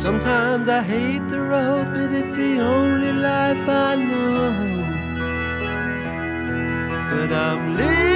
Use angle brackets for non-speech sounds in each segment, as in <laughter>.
Sometimes I hate the road, but it's the only life I know. But I'm living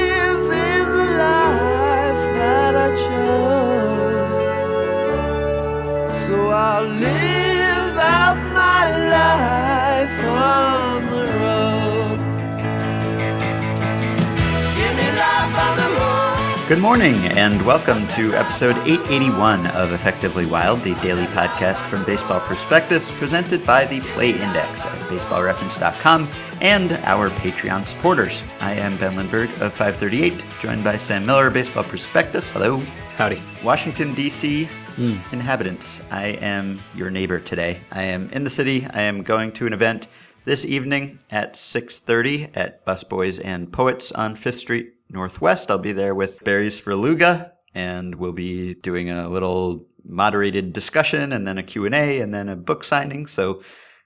Good morning, and welcome to episode 881 of Effectively Wild, the daily podcast from Baseball Prospectus, presented by the Play Index at baseballreference.com and our Patreon supporters. I am Ben Lindbergh of 538, joined by Sam Miller, Baseball Prospectus. Hello. Howdy. Washington, D.C. Hmm. inhabitants. I am your neighbor today. I am in the city. I am going to an event this evening at 6.30 at Busboys and Poets on 5th Street Northwest. I'll be there with Svrluga, and we'll be doing a little moderated discussion and then a Q&A and then a book signing. So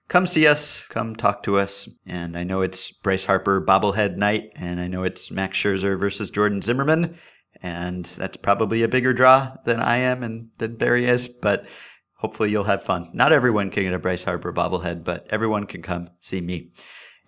come see us, come talk to us. And I know it's Bryce Harper bobblehead night, and I know it's Max Scherzer versus Jordan Zimmermann, and that's probably a bigger draw than I am and than Barry is, but hopefully you'll have fun. Not everyone can get a Bryce Harper bobblehead, but everyone can come see me.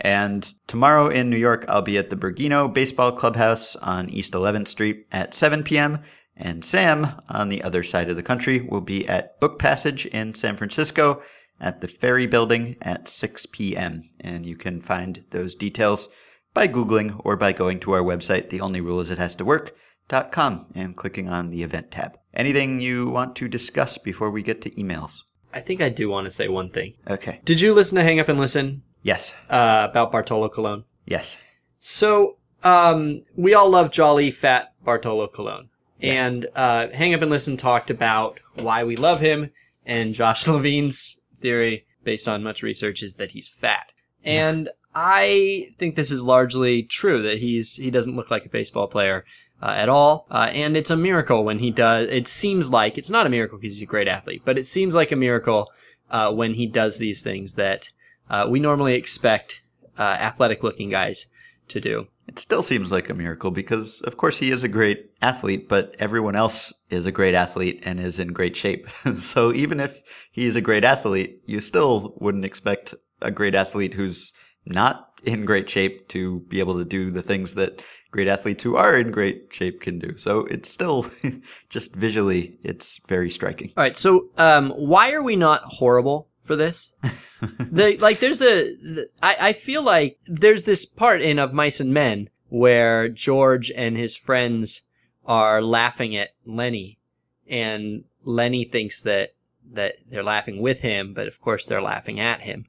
And tomorrow in New York, I'll be at the Bergino Baseball Clubhouse on East 11th Street at 7 p.m. And Sam, on the other side of the country, will be at Book Passage in San Francisco at the Ferry Building at 6 p.m. And you can find those details by Googling or by going to our website, The Only Rule Is It Has to Work.com, and clicking on the event tab. Anything you want to discuss before we get to emails? I think I do want to say one thing. Okay. Did you listen to Hang Up and Listen Yes. uh, about Bartolo Colon? Yes. So, um, we all love jolly, fat Bartolo Colon. Yes. And uh, Hang Up and Listen talked about why we love him, and Josh <laughs> Levin's theory, based on much research, is that he's fat. And I think this is largely true that he's he doesn't look like a baseball player uh, at all, uh, and it's a miracle when he does. It seems like it's not a miracle because he's a great athlete, but it seems like a miracle uh, when he does these things that uh, we normally expect uh, athletic-looking guys to do. It still seems like a miracle because, of course, he is a great athlete, but everyone else is a great athlete and is in great shape. <laughs> so even if he is a great athlete, you still wouldn't expect a great athlete who's not in great shape to be able to do the things that great athletes who are in great shape can do. So it's still <laughs> just visually, it's very striking. All right, so um, why are we not horrible for this? <laughs> the, like, there's a, I feel like there's this part in Of Mice and Men where George and his friends are laughing at Lenny, and Lenny thinks that that they're laughing with him, but of course they're laughing at him,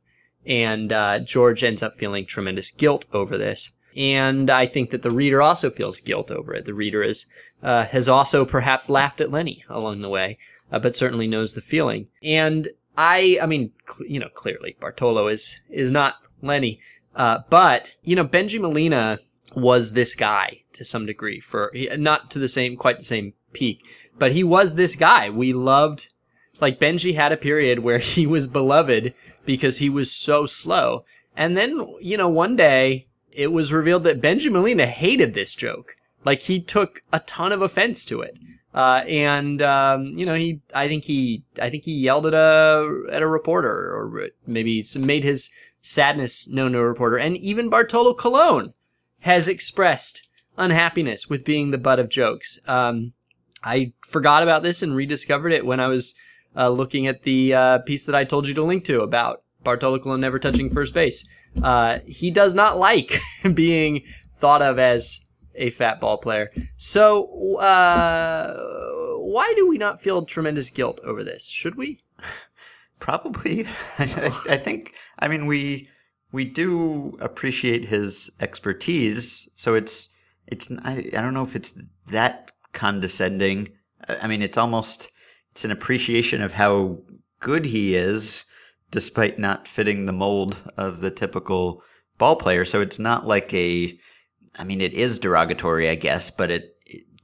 and uh, George ends up feeling tremendous guilt over this. And I think that the reader also feels guilt over it. The reader is uh, has also perhaps laughed at Lenny along the way, uh, but certainly knows the feeling. And I, I mean, cl- you know, clearly Bartolo is is not Lenny, uh, but you know, Benji Molina was this guy to some degree for not to the same, quite the same peak, but he was this guy. We loved, like Benji had a period where <laughs> he was beloved because he was so slow, and then you know, one day it was revealed that Benji Molina hated this joke. Like he took a ton of offense to it. Uh, and um, you know, he I think he I think he yelled at a at a reporter, or maybe made his sadness known to a reporter. And even Bartolo Colon has expressed unhappiness with being the butt of jokes. Um, I forgot about this and rediscovered it when I was uh, looking at the uh, piece that I told you to link to about Bartolo Colon never touching first base. Uh, he does not like <laughs> being thought of as a fat ball player. So, uh, why do we not feel tremendous guilt over this? Should we? <laughs> Probably. <laughs> I, I think. I mean, we we do appreciate his expertise, so it's it's. I, I don't know if it's that condescending. I I mean, it's almost it's an appreciation of how good he is, despite not fitting the mold of the typical ball player. So it's not like a. I mean, it is derogatory, I guess, but it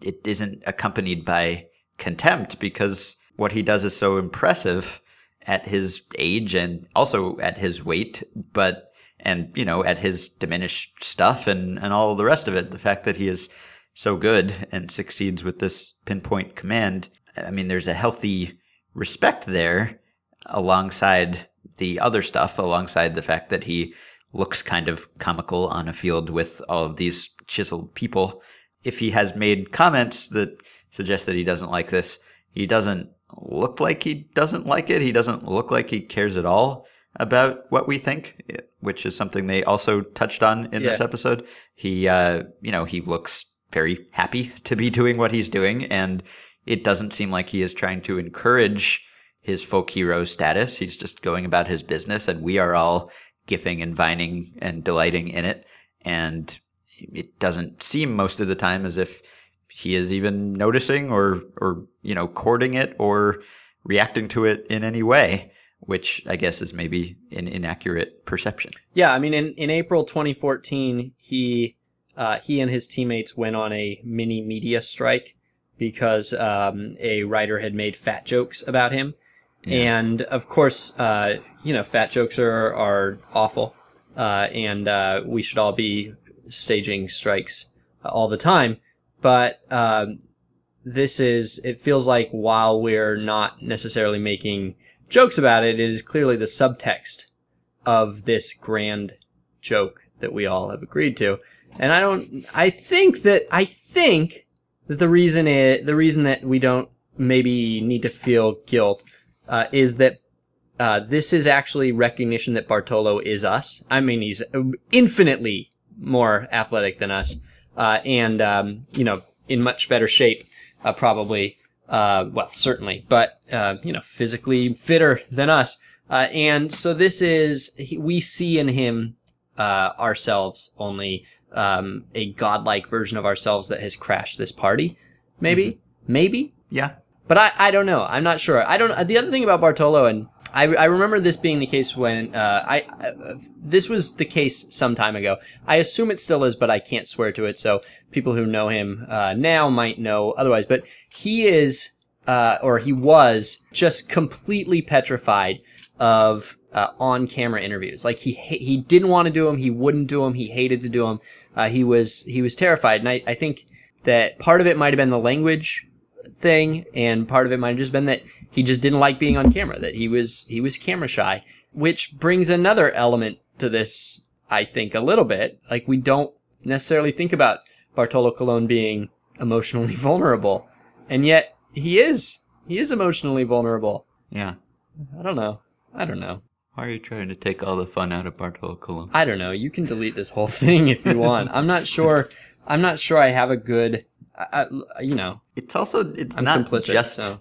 it, isn't accompanied by contempt because what he does is so impressive at his age and also at his weight, but and you know at his diminished stuff and and all the rest of it. The fact that he is so good and succeeds with this pinpoint command. I mean, there's a healthy respect there. alongside the other stuff, alongside the fact that he looks kind of comical on a field with all of these chiseled people, if he has made comments that suggest that he doesn't like this, he doesn't look like he doesn't like it. He doesn't look like he cares at all about what we think, which is something they also touched on in this episode. He, uh, you know, he looks very happy <laughs> to be doing what he's doing, and it doesn't seem like he is trying to encourage his folk hero status. He's just going about his business, and we are all gifting and vining and delighting in it. And it doesn't seem most of the time as if he is even noticing or, or you know, courting it or reacting to it in any way, which I guess is maybe an inaccurate perception. Yeah, I mean, in, in April 2014, he uh, he and his teammates went on a mini media strike because um, a writer had made fat jokes about him, And of course, uh, you know, fat jokes are are awful, uh, and uh, we should all be staging strikes all the time. But um, this is it feels like while we're not necessarily making jokes about it, it is clearly the subtext of this grand joke that we all have agreed to. And I don't I think that I think that the reason it the reason that we don't maybe need to feel guilt uh, is that uh, this is actually recognition that Bartolo is us. I mean, he's infinitely more athletic than us, uh, and um, you know, in much better shape, uh, probably. Uh, well, certainly, but uh, you know, physically fitter than us. Uh, and so this is he, we see in him uh, ourselves only um, a godlike version of ourselves that has crashed this party. Maybe, maybe, Yeah. But I, I don't know. I'm not sure. I don't. The other thing about Bartolo, and I, I remember this being the case when uh, I uh, this was the case some time ago. I assume it still is, but I can't swear to it. So people who know him uh, now might know otherwise. But he is, uh, or he was, just completely petrified of uh, on-camera interviews. Like he he didn't want to do them. He wouldn't do them. He hated to do them. Uh, he was he was terrified, and I, I think that part of it might have been the language thing and part of it might have just been that he just didn't like being on camera that he was he was camera shy which brings another element to this i think a little bit. Like we don't necessarily think about bartolo colon being emotionally <laughs> vulnerable and yet he is he is emotionally vulnerable. Yeah. i don't know. I don't know. Why are you trying to take all the fun out of Bartolo Colon? i don't know. You can delete this whole <laughs> thing if you want. I'm not sure i'm not sure i have a good I, I, you know It's also it's i'm not complicit just so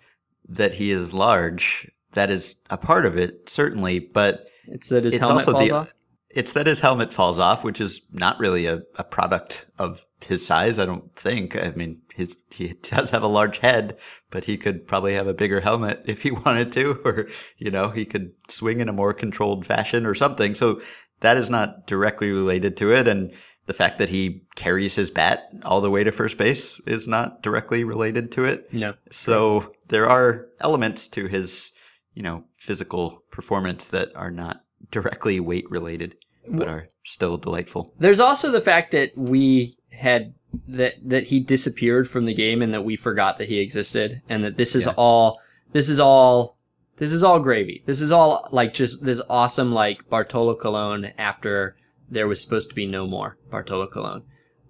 that he is large. That is a part of it, certainly, but it's that his it's helmet also falls the- off it's that his helmet falls off, which is not really a, a product of his size, I don't think. I mean, his he does have a large head, but he could probably have a bigger helmet <laughs> if he wanted to, <laughs> or you know, he could swing in a more controlled fashion or something. So that is not directly related to it, and the fact that he carries his bat all the way to first base is not directly related to it. no So there are elements to his, you know, physical performance that are not directly weight related, but are still delightful. There's also the fact that we had that that he disappeared from the game and that we forgot that he existed and that this is Yeah. all this is all this is all gravy. This is all like just this awesome like Bartolo Colon after there was supposed to be no more Bartolo Colon.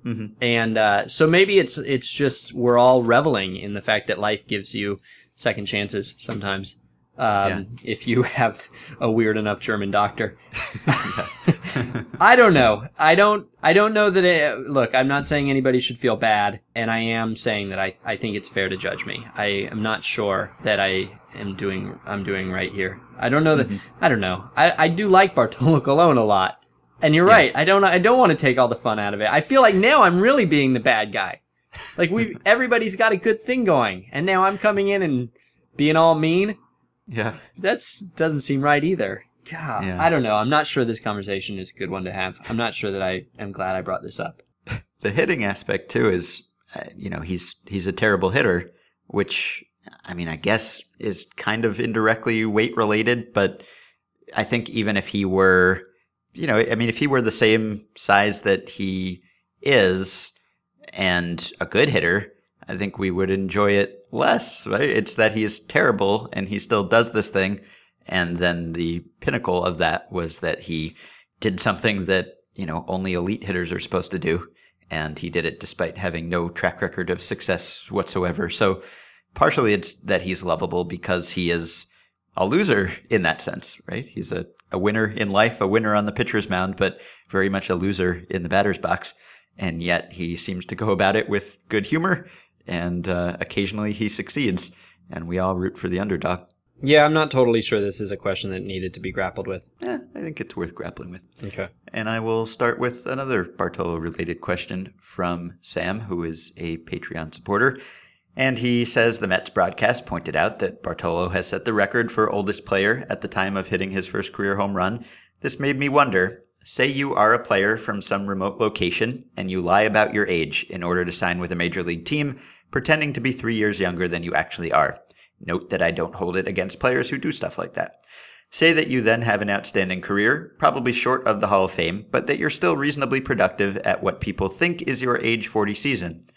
hmm And uh, so maybe it's it's just we're all reveling in the fact that life gives you second chances sometimes. Um, If you <laughs> have a weird enough German doctor, <laughs> I don't know. I don't. I don't know that. It, look, I'm not saying anybody should feel bad, and I am saying that I, I think it's fair to judge me. I am not sure that I am doing. I'm doing right here. I don't know that. I don't know. I, I do like Bartolo Colon a lot, and you're Yeah. right. I don't. I don't want to take all the fun out of it. I feel like now I'm really being the bad guy. Like we, <laughs> everybody's got a good thing going, and now I'm coming in and being all mean. yeah. That's doesn't seem right either. God, Yeah. I don't know. I'm not sure this conversation is a good one to have. I'm not sure that I am glad I brought this up. <laughs> The hitting aspect too is, uh, you know, he's he's a terrible hitter, which I mean, I guess is kind of indirectly weight related, but I think even if he were, you know, I mean, if he were the same size that he is and a good hitter, I think we would enjoy it less, right? It's that he is terrible and he still does this thing And then the pinnacle of that was that he did something that, you know, only elite hitters are supposed to do. And he did it despite having no track record of success whatsoever. So partially it's that he's lovable because he is a loser in that sense, right? He's a, a winner in life, a winner on the pitcher's mound, but very much a loser in the batter's box. And yet he seems to go about it with good humor, and uh, occasionally he succeeds. And we all root for the underdog. Yeah, I'm not totally sure this is a question that needed to be grappled with. Eh, I think it's worth grappling with. Okay. And I will start with another Bartolo related question from Sam, who is a Patreon supporter. And he says the Mets broadcast pointed out that Bartolo has set the record for oldest player at the time of hitting his first career home run. This made me wonder say you are a player from some remote location and you lie about your age in order to sign with a major league team, pretending to be three years younger than you actually are. Note that I don't hold it against players who do stuff like that. Say that you then have an outstanding career, probably short of the Hall of Fame, but that you're still reasonably productive at what people think is your age 40 season.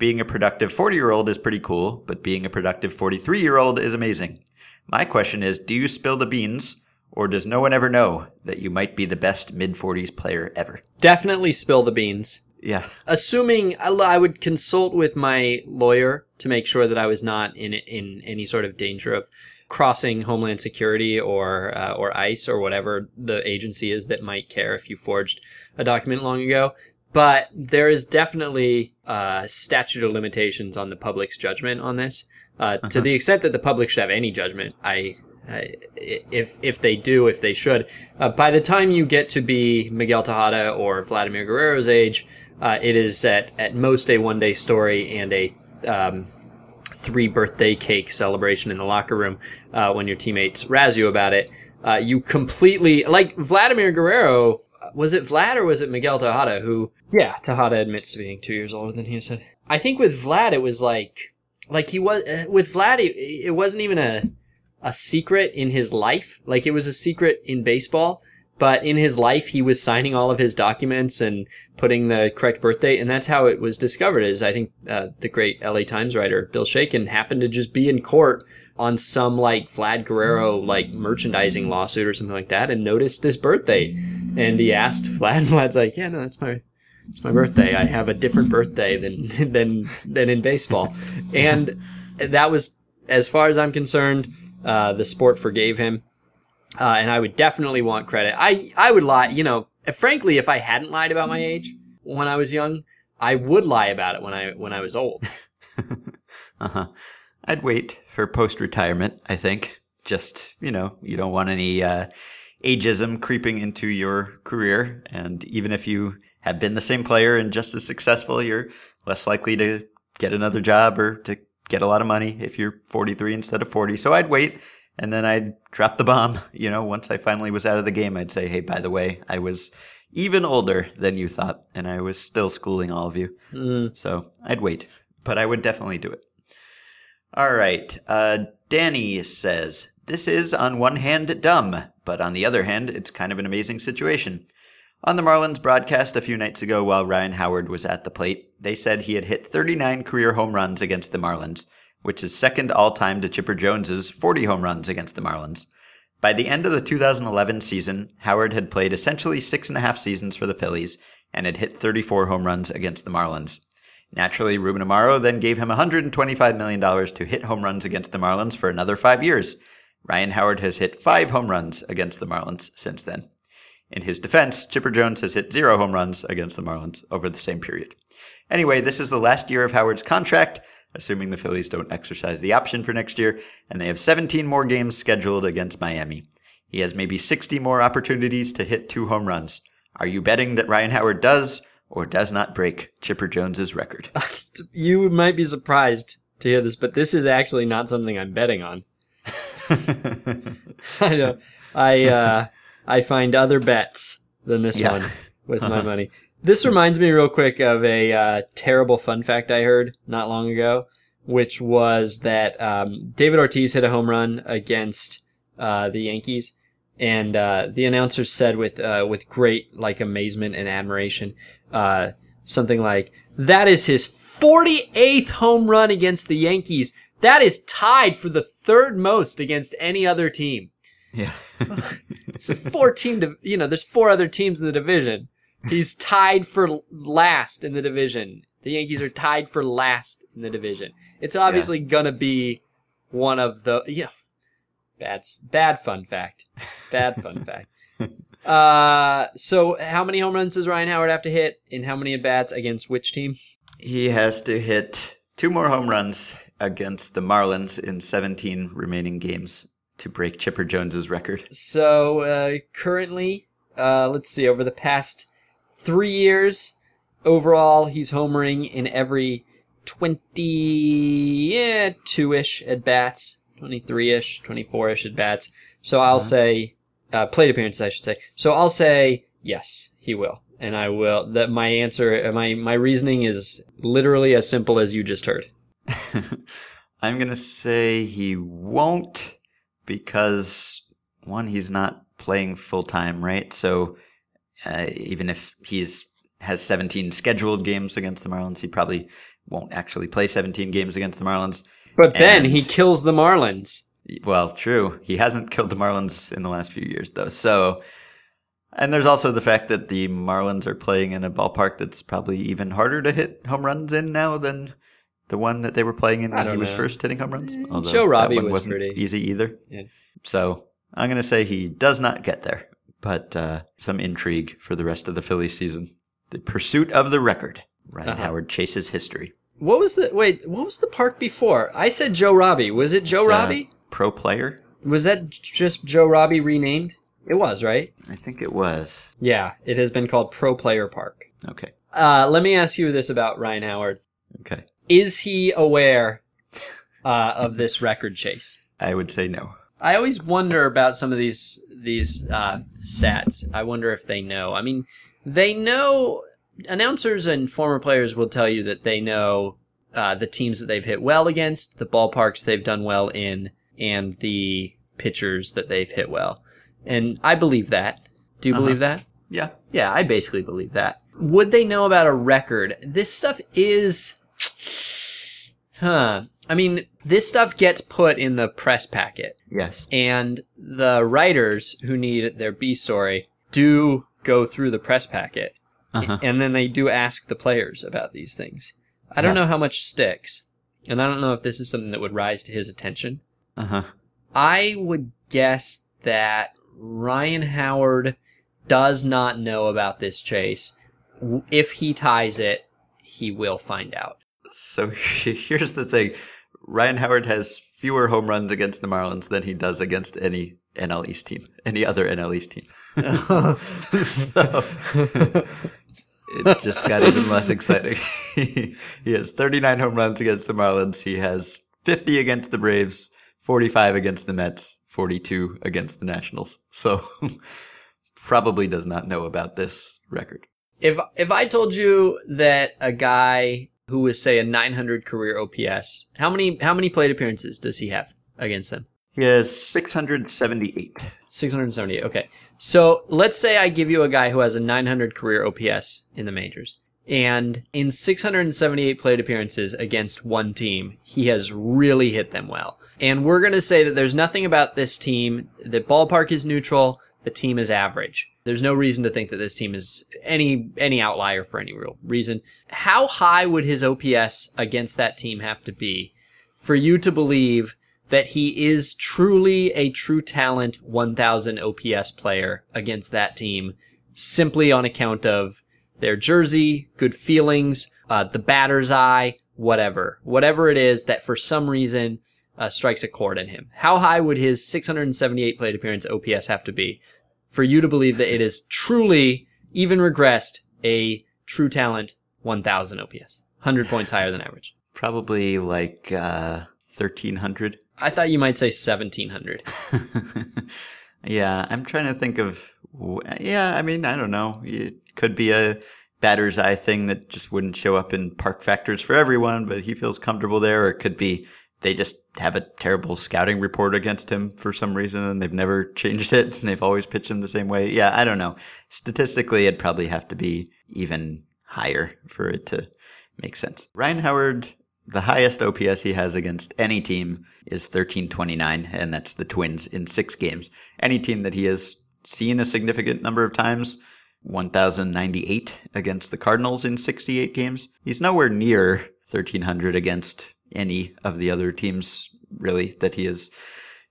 Being a productive 40 year old is pretty cool, but being a productive 43 year old is amazing. My question is do you spill the beans, or does no one ever know that you might be the best mid 40s player ever? Definitely spill the beans. Yeah. Assuming I would consult with my lawyer to make sure that I was not in in any sort of danger of crossing Homeland Security or uh, or ICE or whatever the agency is that might care if you forged a document long ago. But there is definitely uh, statute of limitations on the public's judgment on this. Uh, To Uh-huh. the extent that the public should have any judgment, I, I if if they do, if they should, uh, by the time you get to be Miguel Tejada or Vladimir Guerrero's age, uh, it is at at most a one day story and a um, three birthday cake celebration in the locker room uh, when your teammates razz you about it. Uh, you completely like Vladimir Guerrero. Was it Vlad or was it Miguel Tejada who? Yeah, Tejada admits to being two years older than he said. I think with Vlad it was like, like he was uh, with Vlad. It, it wasn't even a a secret in his life. Like it was a secret in baseball, but in his life he was signing all of his documents and putting the correct birth date, and that's how it was discovered. Is I think uh, the great LA Times writer Bill Shaikin happened to just be in court on some like Vlad Guerrero like merchandising lawsuit or something like that, and noticed this birthday. and he asked Vlad. <laughs> Vlad's like, "Yeah, no, that's my." It's my birthday. I have a different birthday than <laughs> than than in baseball, <laughs> and that was, as far as I'm concerned, uh, the sport forgave him, uh, and I would definitely want credit. I I would lie, you know. Frankly, if I hadn't lied about my age when I was young, I would lie about it when I when I was old. Uh huh. I'd wait for post retirement, I think. Just, you know, you don't want any uh, ageism creeping into your career. And even if you have been the same player and just as successful, you're less likely to get another job or to get a lot of money if you're 43 instead of 40. So I'd wait and then I'd drop the bomb. <laughs> You know, once I finally was out of the game, I'd say, hey, by the way, I was even older than you thought, and I was still schooling all of you. Mm, So I'd wait, but I would definitely do it. All right. Uh, Danny says, This is on one hand dumb, but on the other hand, it's kind of an amazing situation. On the Marlins broadcast a few nights ago while Ryan Howard was at the plate, they said he had hit 39 career home runs against the Marlins, which is second all time to Chipper Jones's 40 home runs against the Marlins. By the end of the 2011 season, Howard had played essentially six and a half seasons for the Phillies and had hit 34 home runs against the Marlins. Naturally, Ruben Amaro then gave him $125 million to hit home runs against the Marlins for another five years. Ryan Howard has hit five home runs against the Marlins since then. In his defense, Chipper Jones has hit zero home runs against the Marlins over the same period. Anyway, this is the last year of Howard's contract, assuming the Phillies don't exercise the option for next year, and they have 17 more games scheduled against Miami. He has maybe 60 more opportunities to hit two home runs. Are you betting that Ryan Howard does or does not break Chipper Jones's record? <laughs> you might be surprised to hear this, but this is actually not something I'm betting on. <laughs> I don't. I uh, I find other bets than this Yeah. one with my money. This reminds me real quick of a uh, terrible fun fact I heard not long ago, which was that um, David Ortiz hit a home run against uh, the Yankees, and uh, the announcer said with uh, with great like amazement and admiration, uh, something like, "That is his 48th home run against the Yankees. That is tied for the third most against any other team." Yeah. <laughs> It's a four team, div- you know, there's four other teams in the division. He's tied for last in the division. The Yankees are tied for last in the division. It's obviously gonna be one of the yeah. that's bad fun fact. Bad fun <laughs> fact. Uh, so how many home runs does Ryan Howard have to hit, and how many at bats against which team? he has to hit two more home runs against the Marlins in 17 remaining games to break Chipper Jones's record. So uh, currently, uh, let's see, over the past three years, overall, he's homering in every 22 ish at bats, 23 ish, 24 ish at bats. So I'll Uh-huh. say, uh, plate appearances, I should say. So I'll say, yes, he will. And I will. That my answer, uh, my my reasoning is literally as simple as you just heard. <laughs> I'm going to say he won't because, one, he's not playing full time, right? So uh, even if he's has 17 scheduled games against the Marlins, he probably won't actually play 17 games against the Marlins. But then he kills the Marlins. Well, true. He hasn't killed the Marlins in the last few years, though. So, and there's also the fact that the Marlins are playing in a ballpark that's probably even harder to hit home runs in now than the one that they were playing in when he don't was first hitting home runs. Eh, Although Joe that Robbie one was wasn't pretty- easy either. Yeah. So I'm going to say he does not get there, but uh, some intrigue for the rest of the Phillies season. The pursuit of the record. Ryan Uh-huh. Howard chases history. What was the wait? What was the park before? I said Joe Robbie. Was it Joe It's, uh, Robbie? Pro player? Was that just Joe Robbie renamed? It was right. I think it was. Yeah, it has been called Pro Player Park. Okay. Uh, let me ask you this about Ryan Howard: Okay. Is he aware uh, of this record chase? I would say no. I always wonder about some of these these uh, stats. I wonder if they know. I mean, they know. Announcers and former players will tell you that they know uh, the teams that they've hit well against, the ballparks they've done well in, and the pitchers that they've hit well. And I believe that. Do you Uh-huh. believe that? Yeah. Yeah, I basically believe that. Would they know about a record? This stuff is. Huh. I mean, this stuff gets put in the press packet Yes. and the writers who need their B story do go through the press packet Uh-huh. and then they do ask the players about these things. I don't Yeah. know how much sticks, and I don't know if this is something that would rise to his attention. Uh-huh. I would guess that Ryan Howard does not know about this chase. If he ties it, he will find out. So <laughs> here's the thing. Ryan Howard has fewer home runs against the Marlins than he does against any NL East team, any other NL East team. <laughs> so <laughs> it just got even less exciting. he has 39 home runs against the Marlins. He has 50 against the Braves, 45 against the Mets, 42 against the Nationals. So <laughs> probably does not know about this record. If if I told you that a guy who was say a 900 career OPS, how many how many plate appearances does he have against them? He has 678. 678. Okay. So let's say I give you a guy who has a 900 career OPS in the majors. And in 678 plate appearances against one team, he has really hit them well. And we're going to say that there's nothing about this team. The ballpark is neutral. The team is average. There's no reason to think that this team is any any outlier for any real reason. How high would his OPS against that team have to be for you to believe that he is truly a true talent 1000 OPS player against that team simply on account of their jersey, good feelings, uh, the batter's eye, whatever. Whatever it is that for some reason uh, strikes a chord in him. How high would his 678 plate appearance OPS have to be for you to believe that it is truly, even regressed, a true talent 1000 OPS? 100 points higher than average. Probably like uh, 1300. I thought you might say 1700. <laughs> yeah, I'm trying to think of. Yeah, I mean, I don't know. It could be a batter's eye thing that just wouldn't show up in park factors for everyone, but he feels comfortable there. Or it could be they just have a terrible scouting report against him for some reason and they've never <laughs> changed it. And they've always pitched him the same way. Yeah, I don't know. Statistically, it'd probably have to be even higher for it to make sense. Ryan Howard The highest OPS he has against any team is 1329, and that's the Twins in six games. Any team that he has seen a significant number of times, 1098 against the Cardinals in 68 games. He's nowhere near 1300 against any of the other teams, really, that he has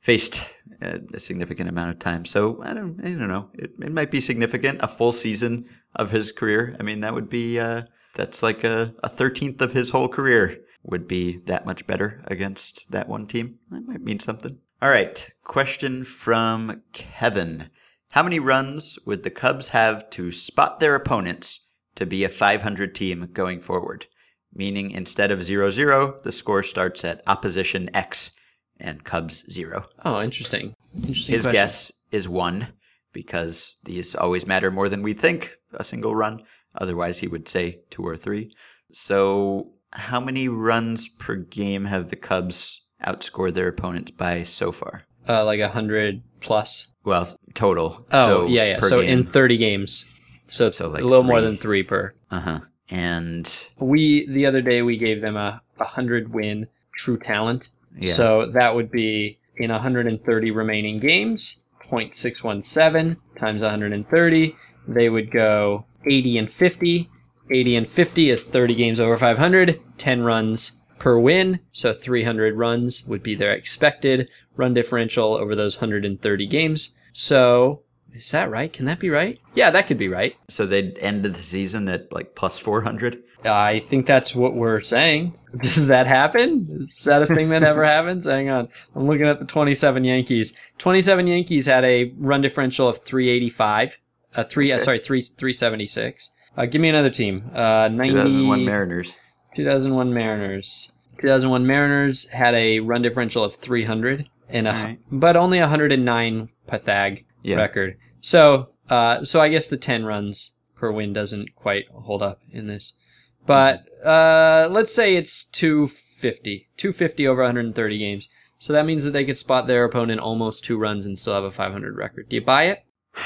faced a, significant amount of time. So I don't, I don't know. It, it might be significant. A full season of his career. I mean, that would be uh, that's like a, a 13th of his whole career would be that much better against that one team. That might mean something. All right. Question from Kevin. How many runs would the Cubs have to spot their opponents to be a 500 team going forward? Meaning instead of 0 0, the score starts at opposition X and Cubs 0. Oh, interesting. Interesting. His question. guess is 1 because these always matter more than we think, a single run. Otherwise, he would say 2 or 3. So, how many runs per game have the Cubs outscored their opponents by so far? Uh, like a hundred plus. Well, total. Oh, so yeah, yeah. So game. in 30 games. So it's So, like, a little more than three per. Uh huh. And We, the other day, we gave them a, a 100 win true talent. yeah, So that would be in 130 remaining games, 0.617 times 130. They would go 80 and 50. 80 and 50 is 30 games over 500, 10 runs per win. So 300 runs would be their expected run differential over those 130 games. So is that right? Can that be right? Yeah, that could be right. so they'd end the season at like plus 400. I think that's what we're saying. <laughs> Does that happen? Is that a thing that ever <laughs> happens? Hang on. I'm looking at the 27 Yankees. 27 Yankees had a run differential of 385. Uh, three, uh, sorry, three, 376. Uh, give me another team. Uh, 90, 2001 Mariners. 2001 Mariners. 2001 Mariners had a run differential of 300 and a, Alright. but only 109 Pythag Yeah. record. So, uh, so I guess the 10 runs per win doesn't quite hold up in this. But uh, let's say it's 250, 250 over 130 games. So that means that they could spot their opponent almost two runs and still have a 500 record. Do you buy it? <sighs>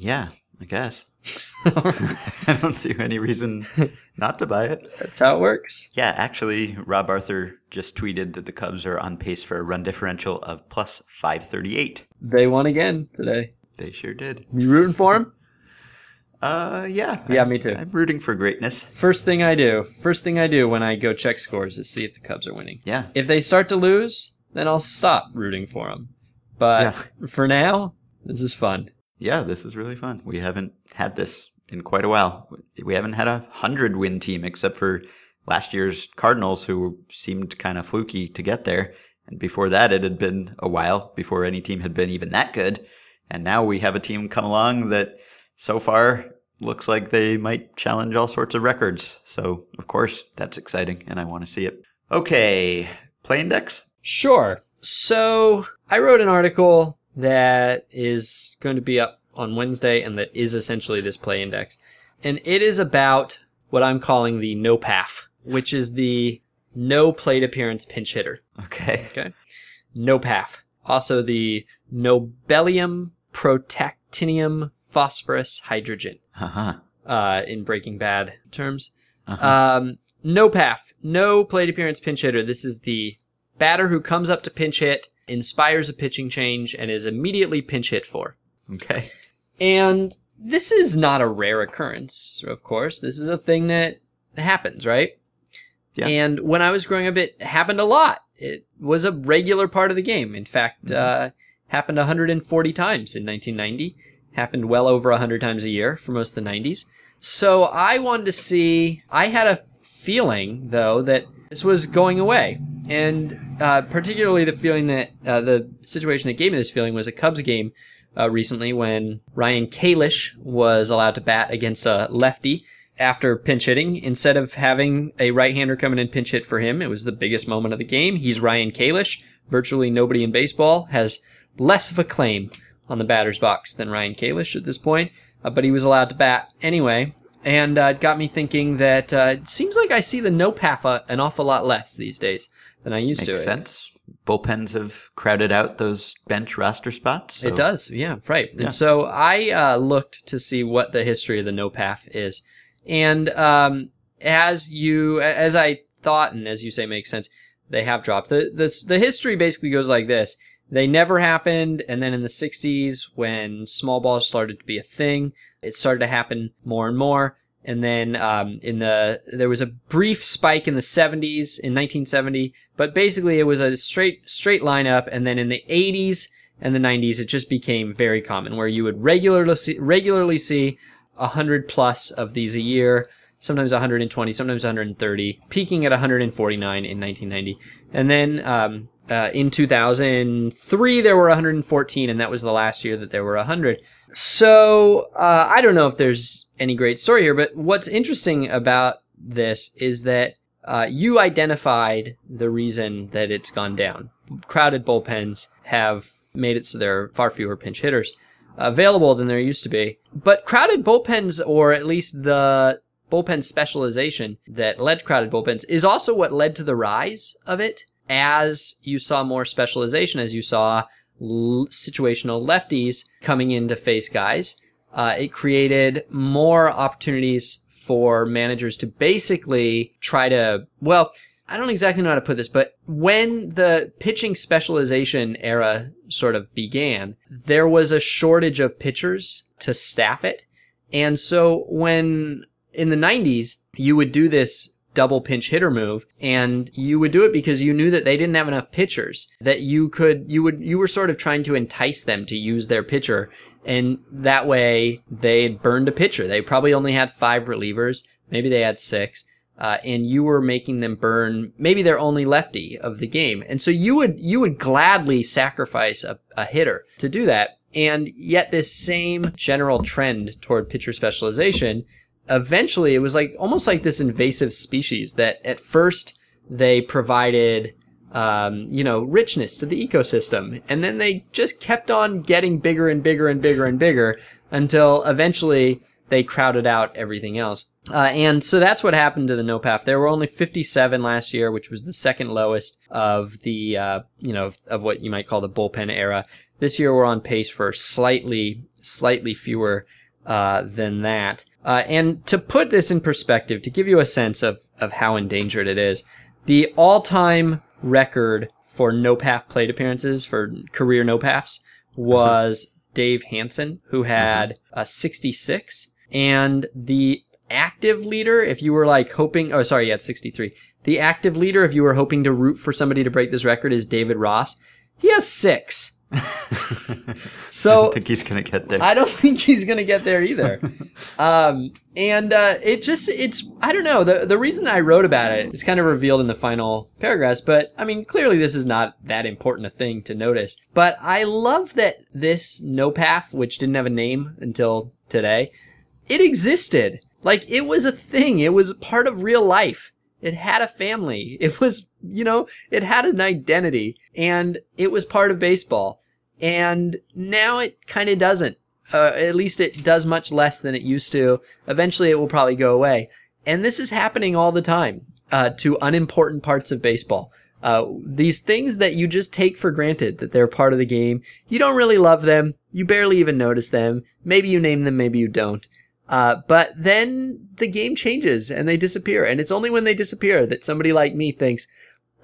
Yeah, I guess. <laughs> I don't see any reason not to buy it. That's how it works. Yeah, actually, Rob Arthur just tweeted that the Cubs are on pace for a run differential of plus 538. They won again today. They sure did. You rooting for them? Uh, yeah. Yeah, I- me too. I'm rooting for greatness. First thing I do, first thing I do when I go check scores is see if the Cubs are winning. Yeah. If they start to lose, then I'll stop rooting for them. But for now, this is fun. Yeah, this is really fun. We haven't had this in quite a while. We haven't had a hundred win team except for last year's Cardinals, who seemed kind of fluky to get there. And before that, it had been a while before any team had been even that good. And now we have a team come along that so far looks like they might challenge all sorts of records. So, of course, that's exciting and I want to see it. Okay, play index? Sure. So I wrote an article that is going to be up on Wednesday and that is essentially this play index. And it is about what I'm calling the NOPAF, which is the no plate appearance pinch hitter. Okay. Okay. NOPAF. Also the Nobelium protactinium phosphorus hydrogen, Uh-huh. uh, in Breaking Bad terms. Uh-huh. Um, NOPAF. no plate appearance pinch hitter. This is the batter who comes up to pinch hit, inspires a pitching change, and is immediately pinch hit for. okay. And this is not a rare occurrence, of course. This is a thing that happens, right? Yeah. And when I was growing up, it happened a lot. It was a regular part of the game. In fact, uh, happened 140 times in 1990. Happened well over 100 times a year for most of the 90s. So I wanted to see. I had a feeling, though, that this was going away, and uh, particularly the feeling that uh, the situation that gave me this feeling was a Cubs game uh, recently when Ryan Kalish was allowed to bat against a lefty after pinch hitting. Instead of having a right-hander come in and pinch hit for him, it was the biggest moment of the game. He's Ryan Kalish. Virtually nobody in baseball has less of a claim on the batter's box than Ryan Kalish at this point, uh, but he was allowed to bat anyway. And uh, it got me thinking that uh, it seems like I see the no PAFA an awful lot less these days than I used Makes to. Makes sense. Bullpens have crowded out those bench roster spots. so- It does, yeah, right. Yeah. And so I uh, looked to see what the history of the NOPAF is, and um, as you, as I thought, and as you say, makes sense. They have dropped. The, the, the history basically goes like this. They never happened, and then in the 60s, when small balls started to be a thing, it started to happen more and more. And then um, in the there was a brief spike in the 70s in 1970, but basically it was a straight straight lineup. And then in the 80s and the 90s, it just became very common where you would regularly see, regularly see 100 plus of these a year, sometimes 120, sometimes 130, peaking at 149 in 1990. And then um, uh, in 2003, there were 114, and that was the last year that there were 100. So uh, I don't know if there's any great story here, but what's interesting about this is that uh, you identified the reason that it's gone down. Crowded bullpens have made it so there are far fewer pinch hitters available than there used to be. But crowded bullpens, or at least the bullpen specialization that led to crowded bullpens, is also what led to the rise of it as you saw more specialization, as you saw l- situational lefties coming in to face guys. Uh, it created more opportunities for managers to basically try to, well, I don't exactly know how to put this, but when the pitching specialization era sort of began, there was a shortage of pitchers to staff it. And so when in the 90s, you would do this double pinch hitter move and you would do it because you knew that they didn't have enough pitchers that you could you would you were sort of trying to entice them to use their pitcher and that way they burned a pitcher. They probably only had five relievers maybe they had six uh, and you were making them burn maybe their only lefty of the game. And so you would you would gladly sacrifice a, a hitter to do that. And yet this same general trend toward pitcher specialization eventually it was like almost like this invasive species that at first they provided um, you know richness to the ecosystem and then they just kept on getting bigger and bigger and bigger and bigger until eventually they crowded out everything else uh, and so that's what happened to the NOPAF. There were only 57 last year, which was the second lowest of the, uh, you know, of what you might call the bullpen era. This year we're on pace for slightly, slightly fewer uh, than that. Uh, and to put this in perspective, to give you a sense of, of how endangered it is, the all-time record for NOPAF plate appearances for career NOPAFs was Dave Hansen, who had a 66, and the active leader, if you were like hoping, oh, sorry, yeah, it's 63. The active leader, if you were hoping to root for somebody to break this record, is David Ross. He has six. <laughs> so I don't think he's gonna get there. I don't think he's gonna get there either. <laughs> um, and uh, it just it's I don't know the the reason I wrote about it is kind of revealed in the final paragraphs. But I mean, clearly this is not that important a thing to notice. But I love that this NOPAF, which didn't have a name until today, it existed. Like it was a thing. It was part of real life. It had a family. <laughs> It was, you know, it had an identity and it was part of baseball. And now it kind of doesn't. Uh, at least it does much less than it used to. Eventually it will probably go away. And this is happening all the time, uh, to unimportant parts of baseball. Uh, these things that you just take for granted that they're part of the game. You don't really love them. You barely even notice them. Maybe you name them, maybe you don't. Uh, but then the game changes and they disappear. And it's only when they disappear that somebody like me thinks,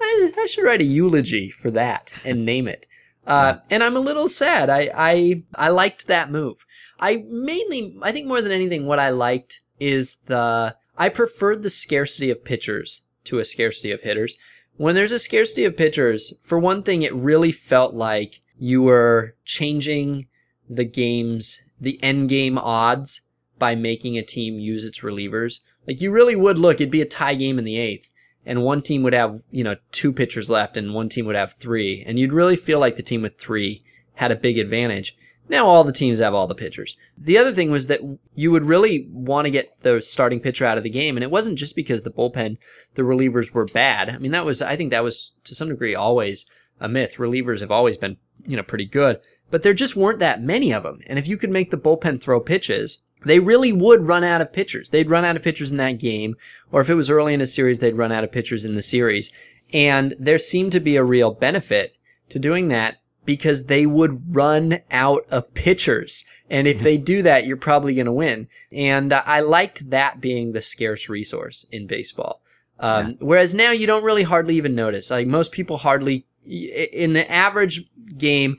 I, I should write a eulogy for that and <laughs> name it. Uh, and I'm a little sad. I, I, I liked that move. I mainly, I think more than anything, what I liked is the, I preferred the scarcity of pitchers to a scarcity of hitters. When there's a scarcity of pitchers, for one thing, it really felt like you were changing the game's, the end game odds by making a team use its relievers. Like you really would look, it'd be a tie game in the eighth, and one team would have, you know, two pitchers left and one team would have three, and you'd really feel like the team with three had a big advantage. Now all the teams have all the pitchers. The other thing was that you would really want to get the starting pitcher out of the game, and it wasn't just because the bullpen, the relievers were bad. I mean, that was, I think that was to some degree always a myth. Relievers have always been, you know, pretty good, but there just weren't that many of them. And if you could make the bullpen throw pitches, they really would run out of pitchers. They'd run out of pitchers in that game, or if it was early in a series, they'd run out of pitchers in the series. And there seemed to be a real benefit to doing that because they would run out of pitchers. And if they do that, you're probably going to win. And uh, I liked that being the scarce resource in baseball. Um, Whereas now you don't really hardly even notice. Like most people hardly in the average game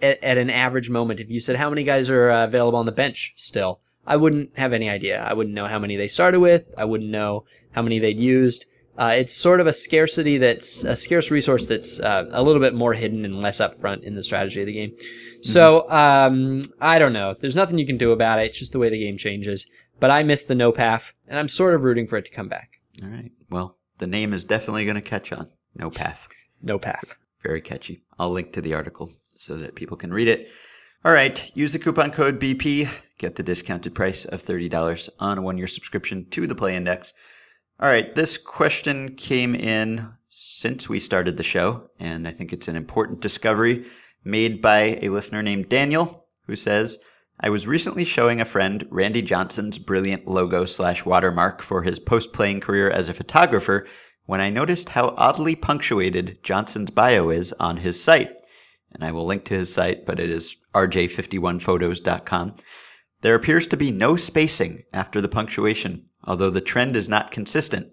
at, at an average moment. If you said how many guys are uh, available on the bench still, I wouldn't have any idea. I wouldn't know how many they started with. I wouldn't know how many they'd used. Uh, it's sort of a scarcity that's a scarce resource that's uh, a little bit more hidden and less upfront in the strategy of the game. So um, I don't know. There's nothing you can do about it. It's just the way the game changes. But I miss the NOPAF, and I'm sort of rooting for it to come back. All right. Well, the name is definitely going to catch on. NOPAF. No path. Very catchy. I'll link to the article so that people can read it. All right. Use the coupon code BP. Get the discounted price of $30 on a one year subscription to the Play Index. All right. This question came in since we started the show, and I think it's an important discovery made by a listener named Daniel, who says, I was recently showing a friend Randy Johnson's brilliant logo slash watermark for his post playing career as a photographer when I noticed how oddly punctuated Johnson's bio is on his site. And I will link to his site, but it is rj51photos.com. There appears to be no spacing after the punctuation, although the trend is not consistent.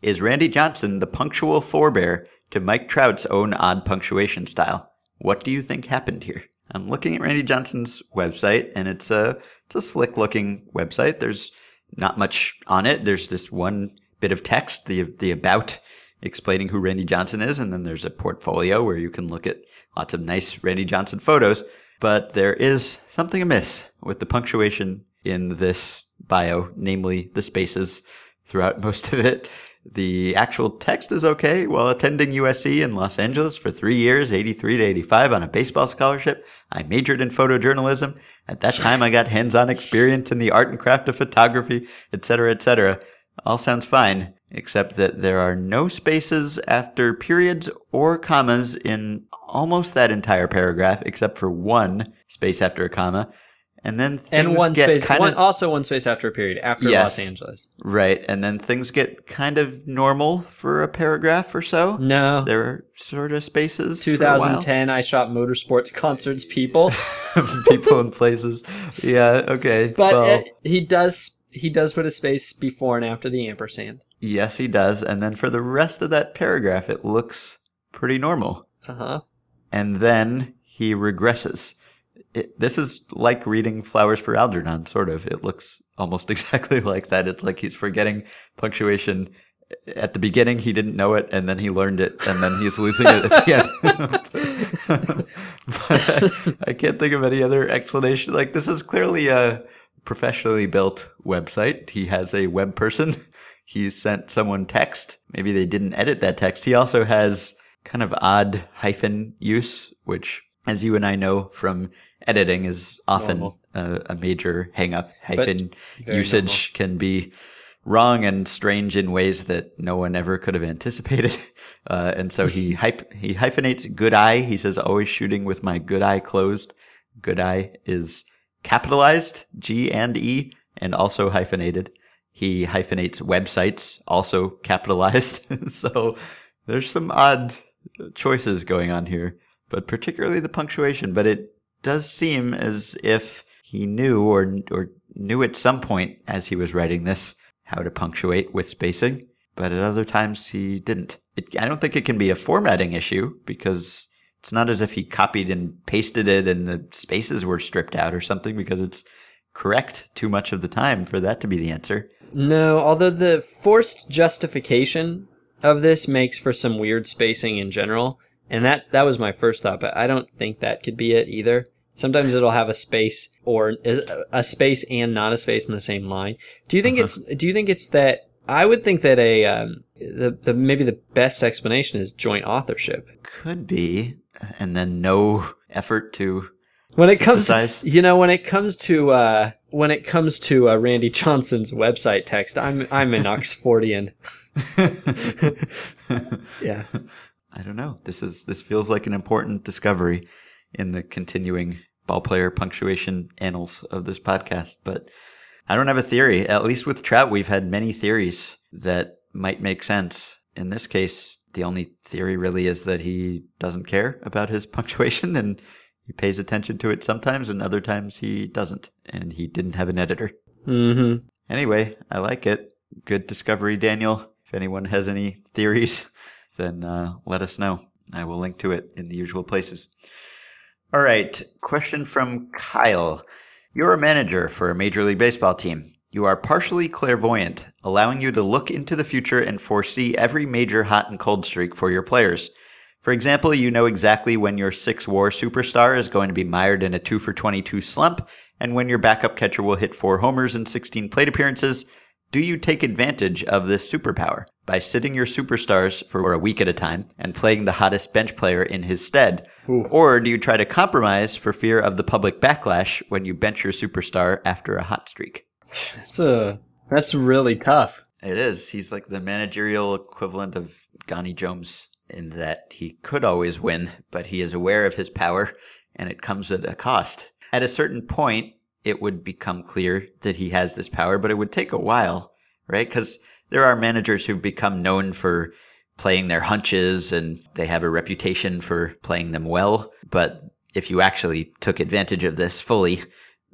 Is Randy Johnson the punctual forebear to Mike Trout's own odd punctuation style? What do you think happened here? I'm looking at Randy Johnson's website, and it's a it's a slick looking website. There's not much on it. There's this one bit of text, the the about, explaining who Randy Johnson is, and then there's a portfolio where you can look at lots of nice Randy Johnson photos. But there is something amiss with the punctuation in this bio, namely the spaces throughout <laughs> most of it. The actual text is okay. While attending USC in Los Angeles for three years, 83 to 85 on a baseball scholarship, I majored in photojournalism. At that time, I got hands-on experience in the art and craft of photography, etc., etc. All sounds fine, except that there are no spaces after periods or commas in almost that entire paragraph, except for one space after a comma. And then things And one get space, kind one, of also one space after a period after Yes. Los Angeles. right, and then things get kind of normal for a paragraph or so. No, There are sort of spaces. for a while. 2010. I shot motorsports <laughs> concerts, people. <laughs> people and places. Yeah, okay. But well, uh, he does he does put a space before and after the ampersand. yes, he does. And then for the rest of that paragraph, it looks pretty normal. Uh huh. And then he regresses. It, this is like reading Flowers for Algernon, sort of. It looks almost <laughs> exactly like that. It's like he's forgetting punctuation. At the beginning, he didn't know it, and then he learned it, and then he's losing it at the end. <laughs> but I, I can't think of any other explanation. Like, this is clearly a professionally built website. He has a web person. <laughs> He sent someone text. Maybe they didn't edit that text. He also has kind of odd hyphen use, which, as you and I know from editing, is often a, a major hangup. Hyphen usage can be wrong and strange in ways that no one ever could have anticipated. <laughs> Uh, and so he <laughs> hype, he hyphenates good eye. He says, always shooting with my good eye closed. Good eye is capitalized, G and E, and also hyphenated. He hyphenates websites, also capitalized. <laughs> so there's some odd choices going on here, but particularly the punctuation. But it does seem as if he knew or or knew at some point as he was writing this how to punctuate with spacing, but at other times he didn't. It, I don't think it can be a formatting issue because it's not as if he copied and pasted it and the spaces were stripped out or something because it's correct too much of the time for that to be the answer. No, although the forced justification of this makes for some weird spacing in general, and that that was my first thought, but I don't think that could be it either. Sometimes it'll have a space or a space and not a space in the same line. Do you think Uh-huh. it's do you think it's that I would think that a um, the, the maybe the best explanation is joint authorship. Could be, and then no effort to When it comes, Synthesize. you know, when it comes to uh, when it comes to uh, Randy Johnson's website text, I'm I'm an Oxfordian. <laughs> <laughs> Yeah. I don't know. This is this feels like an important discovery in the continuing ballplayer punctuation annals of this podcast, but I don't have a theory. At least with Trout, we've had many theories that might make sense. In this case, the only theory really is that he doesn't care about his <laughs> punctuation and he pays attention to it sometimes and other times he doesn't. And he didn't have an editor. Mm-hmm. Anyway, I like it. Good discovery, Daniel. If anyone has any theories, <laughs> then uh, let us know. I will link to it in the usual places. All right, question from Kyle. You're a manager for a Major League Baseball team. You are partially clairvoyant, allowing you to look into the future and foresee every major hot and cold streak for your players. For example, you know exactly when your six WAR superstar is going to be mired in a 2 for 22 slump and when your backup catcher will hit four homers in 16 plate appearances. Do you take advantage of this superpower by sitting your superstars for a week at a time and playing the hottest bench player in his stead? Ooh. Or do you try to compromise for fear of the public backlash when you bench your superstar after a hot streak? That's a that's really tough. It is. He's like the managerial equivalent of Gani Jones in that he could always win, but he is aware of his power and it comes at a cost. At a certain point, it would become clear that he has this power, but it would take a while, right? Because there are managers who've become known for playing their hunches and they have a reputation for playing them well. But if you actually took advantage of this fully,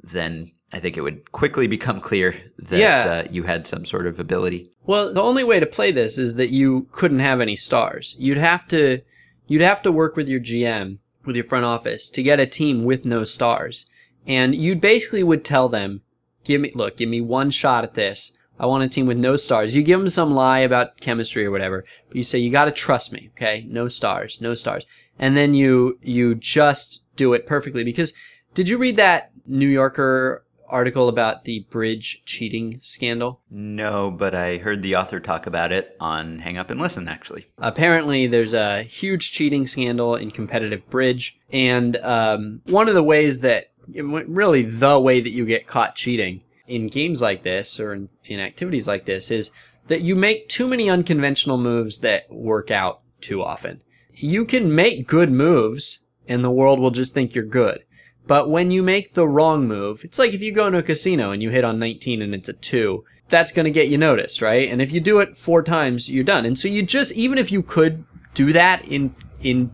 then I think it would quickly become clear that Yeah. uh, you had some sort of ability. Well, the only way to play this is that you couldn't have any stars. You'd have to you'd have to work with your GM, with your front office to get a team with no stars. And you basically would tell them, "Give me look, give me one shot at this. I want a team with no stars." You give them some lie about chemistry or whatever, but you say you got to trust me, okay? No stars, no stars. And then you you just do it perfectly because did you read that New Yorker article about the bridge cheating scandal? No, but I heard the author talk about it on Hang Up and Listen, actually. apparently there's a huge cheating scandal in competitive bridge and um, one of the ways that really the way that you get caught cheating in games like this or in, in activities like this is that you make too many unconventional moves that work out too often you can make good moves and the world will just think you're good but when you make the wrong move it's like if you go into a casino and you hit on 19 and it's a 2 that's going to get you noticed, right? And if you do it four times, you're done. And so you just, even if you could do that in, in,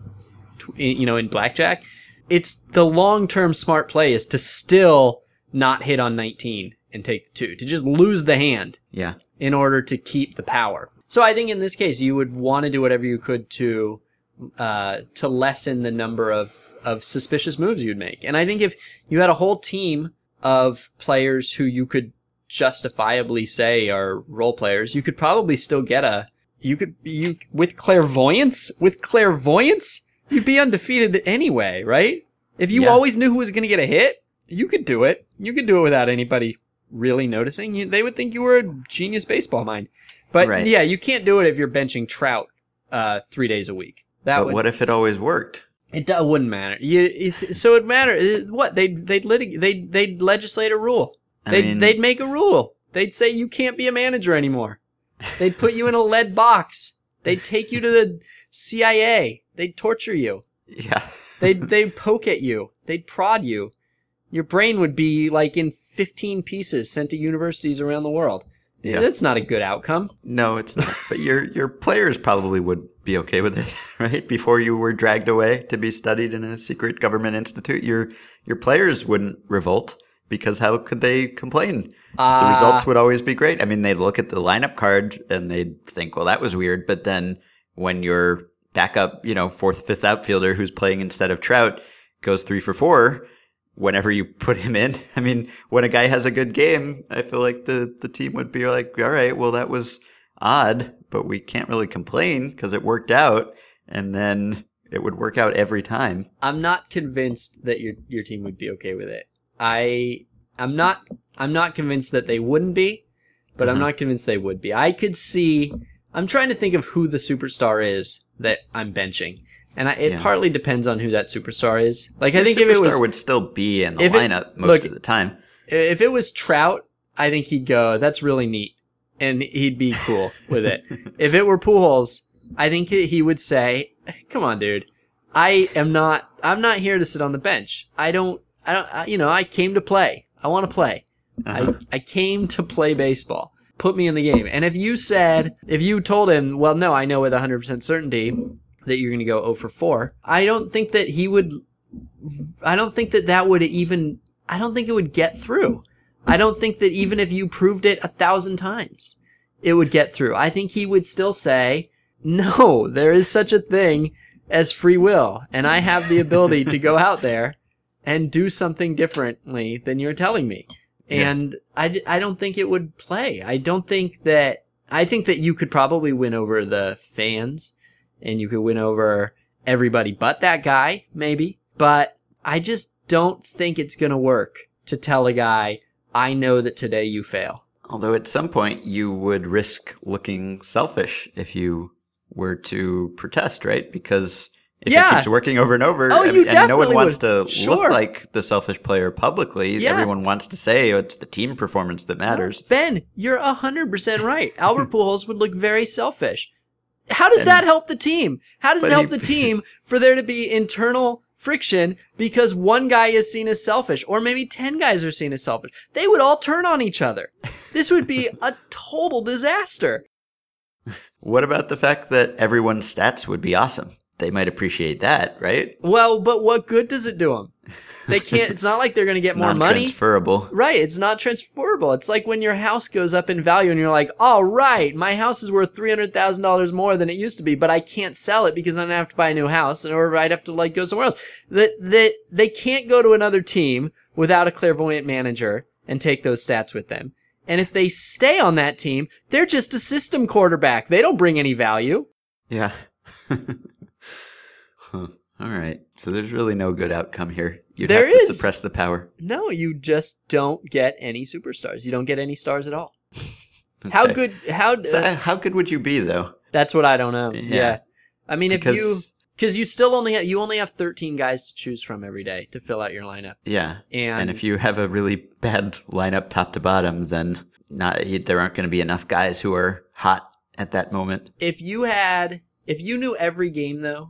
in you know, in blackjack, it's the long-term smart play is to still not hit on 19 and take the two, to just lose the hand Yeah. in order to keep the power. So I think in this case, you would want to do whatever you could to, uh, to lessen the number of, of suspicious moves you'd make. And I think if you had a whole team of players who you could justifiably say are role players, you could probably still get a, you could, you, with clairvoyance, with clairvoyance, you'd be undefeated anyway, right? If you Yeah. always knew who was going to get a hit, you could do it. You could do it without anybody really noticing. You, they would think you were a genius baseball mind. But Right. yeah, you can't do it if you're benching Trout uh, three days a week. That But would what if it always worked? It do- wouldn't matter. You it, so it matter uh, what they they'd litig- they they'd legislate a rule. They'd they'd make a rule. They'd say you can't be a manager anymore. They'd put you in a lead box. They'd take you to the CIA. They'd torture you. Yeah. They'd they'd poke at you. They'd prod you. Your brain would be like in 15 pieces sent to universities around the world. Yeah. That's not a good outcome. No, it's not. but your your players probably would be okay with it, <laughs> right? Before you were dragged away to be studied in a secret government institute, your your players wouldn't revolt because how could they complain? the Uh, results would always be great. I mean, they'd look at the lineup card and they'd think, "Well, that was weird." But then when your backup, you know, fourth, fifth outfielder who's playing instead of Trout goes three for four, whenever you <laughs> put him in, I mean, when a guy has a good game, I feel like the the team would be like, "All right, well, that was odd, but we can't really complain because it worked out." And then it would work out every time. I'm not convinced that your your team would be okay with it. I I'm not I'm not convinced that they wouldn't be, but I'm Mhm. not convinced they would be. I could see I'm trying to think of who the superstar is that I'm benching. And I, it Yeah. partly depends on who that superstar is. Like I Your think if it was superstar would still be in the if it- lineup most look, of the time. if it was Trout, I think he'd go, that's really neat. And he'd be cool with it. If it were Pujols, I think he he would say, "Come on, dude. I am not. I'm not here to sit on the bench. I don't. I don't. I, you know, I came to play. I want to play. Uh-huh. I I came to play baseball. Put me in the game. And if you said, if you told him, well, no, I know with 100 percent certainty that you're going to go 0 for 4, I don't think that he would. I don't think that that would even. I don't think it would get through. I don't think that even if you proved it a thousand times, it would get through. I think he would still say, no, there is such a thing as free will, and I have the ability to go out there and do something differently than you're telling me. Yeah. And I don't think it would play. I don't think that, I think that you could probably win over the fans and you could win over everybody but that guy, maybe. But I just don't think it's going to work to tell a guy, I know that today you fail. Although at some point you would risk looking selfish if you were to protest, right? Because if Yeah. it keeps working over and over, Oh, and, and no one wants would. to Sure. look like the selfish player publicly, Yeah. everyone wants to say oh, it's the team performance that matters. Ben, you're 100% right. <laughs> Albert Pujols would look very selfish. How does And- that help the team? How does it help he- the <laughs> team for there to be internal friction because one guy is seen as selfish or maybe 10 guys are seen as selfish? They would all turn on each other. This would be a <laughs> total disaster. What about the fact that everyone's stats would be awesome? They might appreciate that, right? Well, but what good does it do them? They can't, it's not like they're going to get It's more money. non-transferable. Right, it's not transferable. It's like when your house goes up in value and you're like, all right, my house is worth $300,000 more than it used to be, but I can't sell it because then I have to buy a new house and or I'd have to like go somewhere else. That, that, they can't go to another team without a clairvoyant manager and take those stats with them. And if they stay on that team, they're just a system quarterback. They don't bring any value. Yeah. <laughs> huh. All right. So there's really no good outcome here. You'd There have to is. suppress the power. No, you just don't get any superstars. You don't get any stars at all. <laughs> How good, how, So, uh, how good would you be though? that's what I don't know. Yeah. yeah. I mean, if you, Because Because you still only have you only have 13 guys to choose from every day to fill out your lineup, yeah, and, and if you have a really bad lineup top to bottom, then not there aren't going to be enough guys who are hot at that moment. if you had if you knew every game though,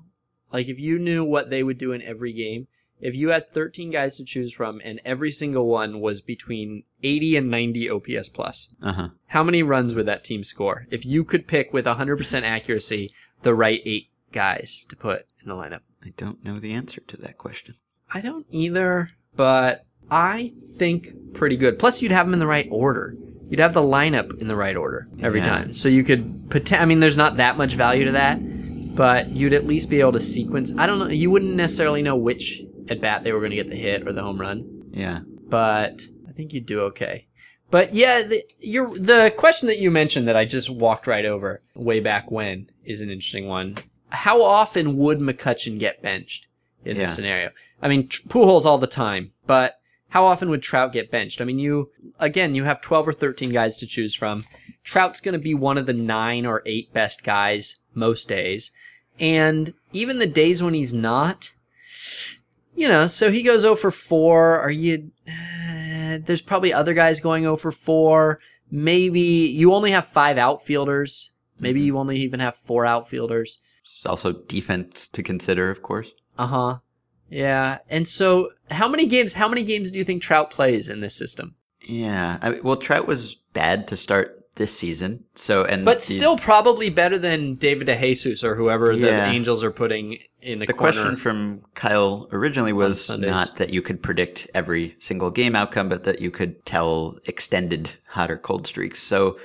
like if you knew what they would do in every game, if you had 13 guys to choose from and every single one was between 80 and 90 OPS plus, Uh huh. how many runs would that team score if you could pick with 100% accuracy the right eight guys to put in the lineup? I don't know the answer to that question. I don't either, but I think pretty good. Plus, you'd have them in the right order. You'd have the lineup in the right order every Yeah. time. So you could, pot- I mean, there's not that much value to that, but you'd at least be able to sequence. I don't know. You wouldn't necessarily know which at bat they were going to get the hit or the home run, Yeah. but I think you'd do okay. But yeah, the, your the question that you mentioned that I just walked right over way back when is an interesting one. How often would McCutcheon get benched in this scenario? I mean, Pujols all the time, but how often would Trout get benched? I mean, you again, you have 12 or 13 guys to choose from. Trout's going to be one of the 9 or 8 best guys most days. And even the days when he's not, you know, so he goes 0 for 4. Are you uh, there's probably other guys going 0 for 4. Maybe you only have 5 outfielders. Maybe you only even have 4 outfielders. It's also defense to consider, of course. Uh huh. Yeah. And so, how many games? How many games do you think Trout plays in this system? Yeah. I mean, well, Trout was bad to start this season, so and But the- still, probably better than David DeJesus or whoever the Angels are putting in the, The question from Kyle originally was not that you could predict every single game outcome, but that you could tell extended hot or cold streaks. So,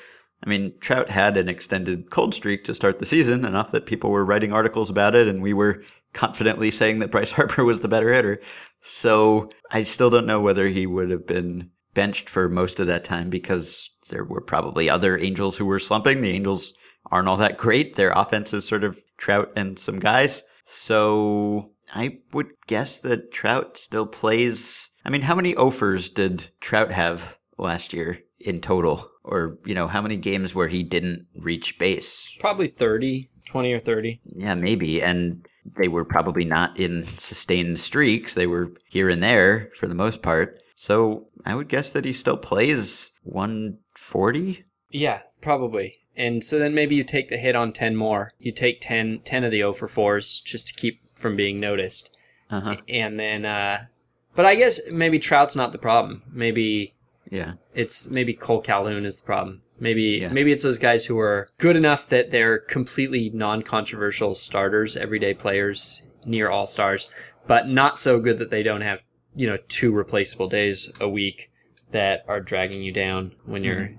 I mean, Trout had an extended cold streak to start the season, enough that people were writing articles about it, and we were confidently saying that Bryce <laughs> Harper was the better hitter. So, I still don't know whether he would have been benched for most of that time because there were probably other Angels who were slumping. The Angels aren't all that great. Their offense is sort of Trout and some guys. So I would guess that Trout still plays. I mean, how many offers did Trout have last year in total? Or, you know, how many games where he didn't reach base? probably 30, 20 or 30. Yeah, maybe. And they were probably not in sustained streaks. They were here and there for the most part. So I would guess that he still plays 140. Yeah, probably. And so then maybe you take the hit on 10 more. You take 10, 10 of the 0 for 4s just to keep from being noticed. Uh huh. And then, uh, but I guess maybe Trout's not the problem. Maybe Yeah. it's maybe Kole Calhoun is the problem. Maybe Yeah. maybe it's those guys who are good enough that they're completely non-controversial starters, everyday players, near all stars, but not so good that they don't have you know two replaceable days a week that are dragging you down when you're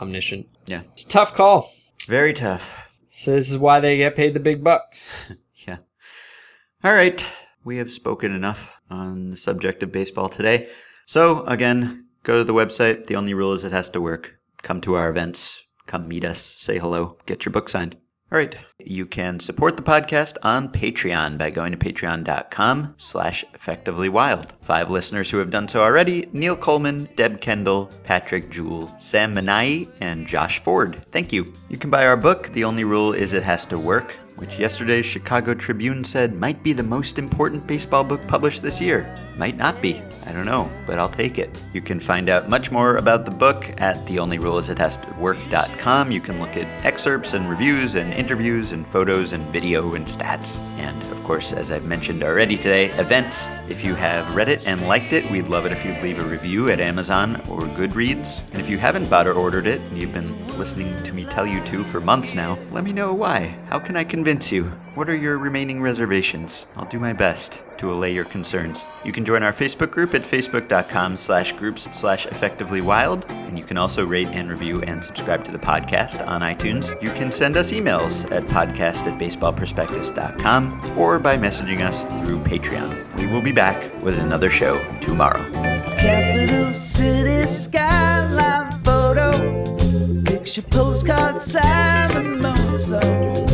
omniscient. Yeah. It's a tough call. Very tough. So this is why they get paid the big bucks. <laughs> Yeah. All right. We have spoken enough on the subject of baseball today. So, again, go to the website. The only rule is it has to work. Come to our events. Come meet us. Say hello. Get your book signed. All right. You can support the podcast on Patreon by going to patreon.com slash effectively wild. Five listeners who have done so already, Neil Coleman, Deb Kendall, Patrick Jewell, Sam Manai, and Josh Ford. Thank you. You can buy our book, The Only Rule Is It Has to Work, which yesterday's Chicago Tribune said might be the most important baseball book published this year. Might not be. I don't know, but I'll take it. You can find out much more about the book at theonlyruleisithastowork.com. You can look at excerpts and reviews and interviews and photos and video and stats. And course, as I've mentioned already today, events. If you have read it and liked it, we'd love it if you'd leave a review at Amazon or Goodreads. And if you haven't bought or ordered it, and you've been listening to me tell you to for months now, let me know why. How can I convince you? What are your remaining reservations? I'll do my best to allay your concerns. You can join our Facebook group at facebook.com slash groups slash effectively wild. And you can also rate and review and subscribe to the podcast on iTunes. You can send us emails at podcast at baseballprospectus.com or by messaging us through Patreon. We will be back with another show tomorrow. Capital city skyline photo. Picture postcard, Mimosa.